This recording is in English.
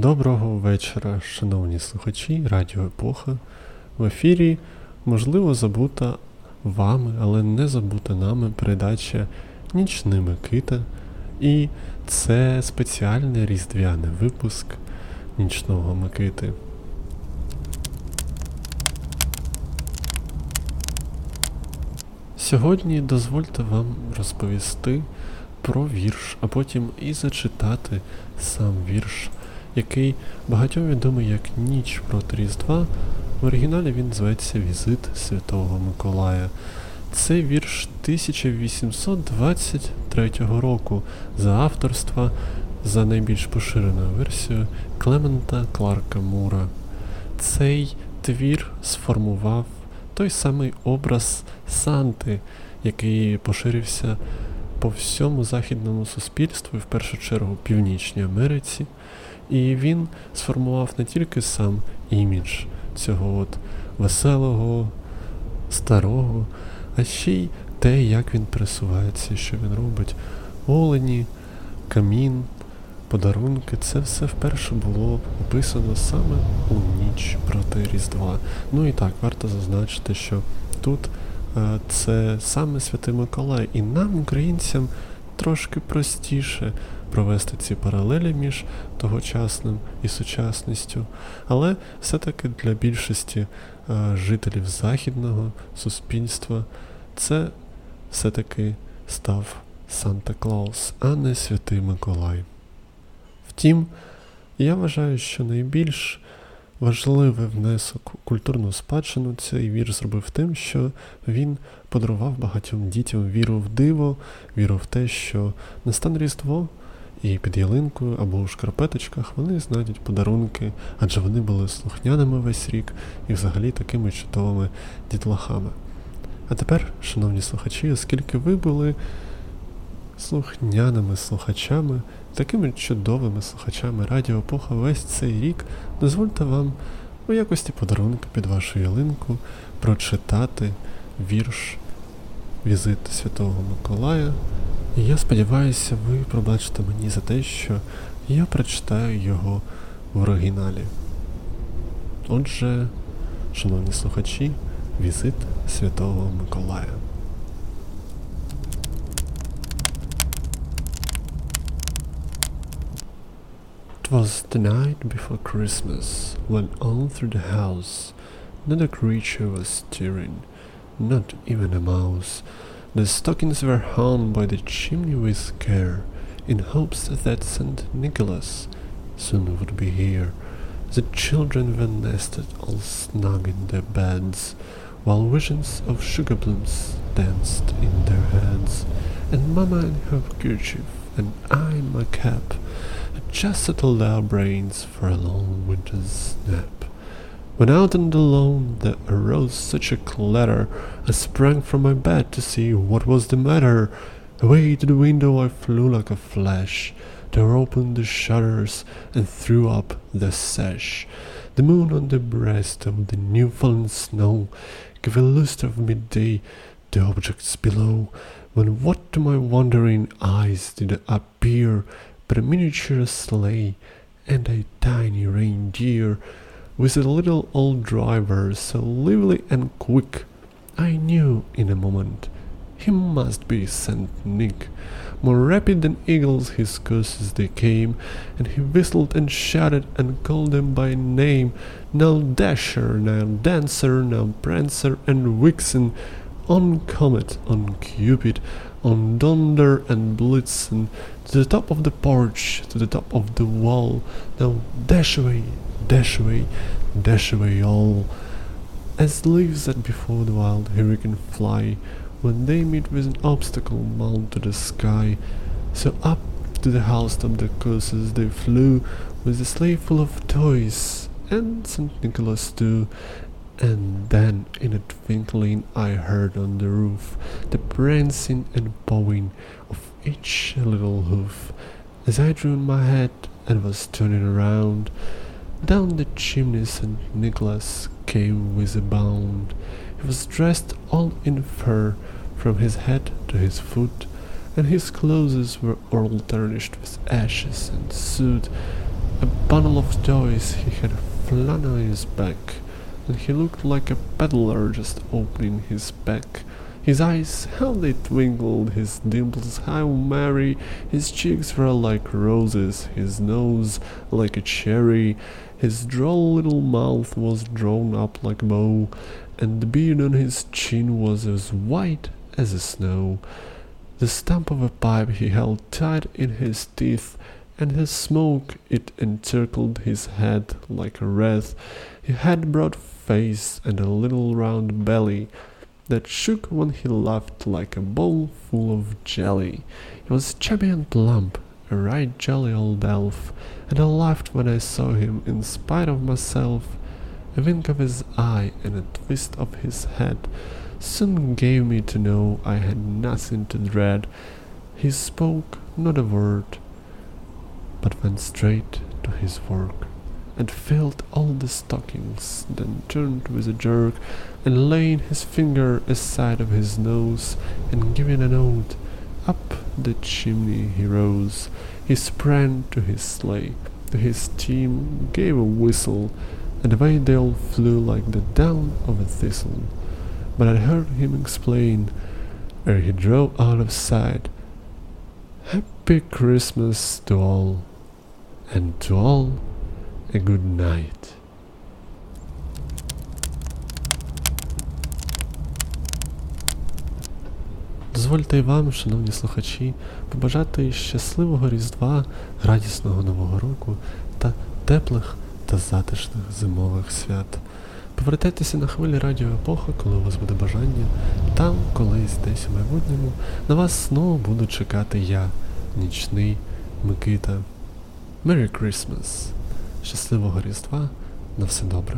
Доброго вечора, шановні слухачі Радіо Епоха. В ефірі, можливо, забута вами, але не забута нами передача Нічни Микита. І це спеціальний різдвяний випуск Нічного Микити. Сьогодні дозвольте вам розповісти про вірш, а потім і зачитати сам вірш який багатьом відомий як Ніч проти Різдва. В оригіналі він зветься Візит Святого Миколая. Це вірш 1823 року за авторства за найбільш поширеною версією Клемента Кларка Мура. Цей твір сформував той самий образ Санти, який поширився по всьому західному суспільству, і в першу чергу Північній Америці. І він сформував не тільки сам імідж цього от веселого, старого, а ще й те, як він пересувається, що він робить. Олені, камін, подарунки, це все вперше було описано саме у ніч проти Різдва. Ну і так, варто зазначити, що тут е, це саме Святий Миколай, і нам, українцям, трошки простіше провести ці паралелі між тогочасним і сучасністю, але все-таки для більшості е, жителів західного суспільства це все-таки став Санта Клаус, а не Святий Миколай. Втім, я вважаю, що найбільш важливий внесок у культурну спадщину цей вірш зробив тим, що він подарував багатьом дітям віру в диво, віру в те, що настане Різдво і під ялинкою або у шкарпеточках вони знайдуть подарунки, адже вони були слухняними весь рік і взагалі такими чудовими дітлахами. А тепер, шановні слухачі, оскільки ви були слухняними слухачами, такими чудовими слухачами Радіо Епоха весь цей рік, дозвольте вам у якості подарунка під вашу ялинку прочитати вірш Візит Святого Миколая. І я сподіваюся, ви пробачите мені за те, що я прочитаю його в оригіналі. Отже, шановні слухачі, візит Святого Миколая. Was the night before Christmas, when all through the house not a creature was stirring, not even a mouse. The stockings were hung by the chimney with care, in hopes that St. Nicholas soon would be here. The children were nested all snug in their beds, while visions of sugar plums danced in their heads, and Mamma in her kerchief, and I in my cap, just settled our brains for a long winter's nap. When out the lawn there arose such a clatter, I sprang from my bed to see what was the matter. Away to the window I flew like a flash, tore open the shutters and threw up the sash. The moon on the breast of the new fallen snow gave a lustre of midday to objects below, when what to my wondering eyes did appear but a miniature sleigh and a tiny reindeer with a little old driver so lively and quick. I knew in a moment he must be Saint Nick. More rapid than eagles his courses they came, and he whistled and shouted and called them by name. Now Dasher, now Dancer, now Prancer and Vixen, on Comet, on Cupid, on Donder and Blitzen, to the top of the porch, to the top of the wall. Now dash away, dash away, dash away all. As leaves that before the wild hurricane fly, when they meet with an obstacle mount to the sky. So up to the housetop the courses they flew, with a sleigh full of toys, and St. Nicholas too, and then in a twinkling I heard on the roof the prancing and bowing of each little hoof. As I drew my head and was turning around, down the chimney St. Nicholas came with a bound. He was dressed all in fur from his head to his foot, and his clothes were all tarnished with ashes and soot. a bundle of toys he had flung on his back, and he looked like a peddler just opening his pack. His eyes, how they twinkled, his dimples, how merry, his cheeks were like roses, his nose like a cherry, his droll little mouth was drawn up like a bow, and the beard on his chin was as white as the snow. The stump of a pipe he held tight in his teeth, and his smoke it encircled his head like a wreath. He had a broad face and a little round belly that shook when he laughed like a bowl full of jelly. He was chubby and plump, a right jolly old elf, and I laughed when I saw him in spite of myself. A wink of his eye and a twist of his head soon gave me to know I had nothing to dread. He spoke not a word, but went straight to his work, and filled all the stockings, then turned with a jerk, and laying his finger aside of his nose, and giving an oath, up the chimney he rose. He sprang to his sleigh, to his team gave a whistle, and away they all flew like the down of a thistle but I heard him explain, ere he drove out of sight, Happy Christmas to all, and to all a good night. Дозвольте й вам, шановні слухачі, побажати щасливого Різдва, радісного Нового року та теплих та затишних зимових свят. Повертайтеся на хвилі радіо епоха, коли у вас буде бажання. Там, колись, десь у майбутньому, на вас знову буду чекати я, нічний Микита. Merry Christmas! Щасливого Різдва! На все добре!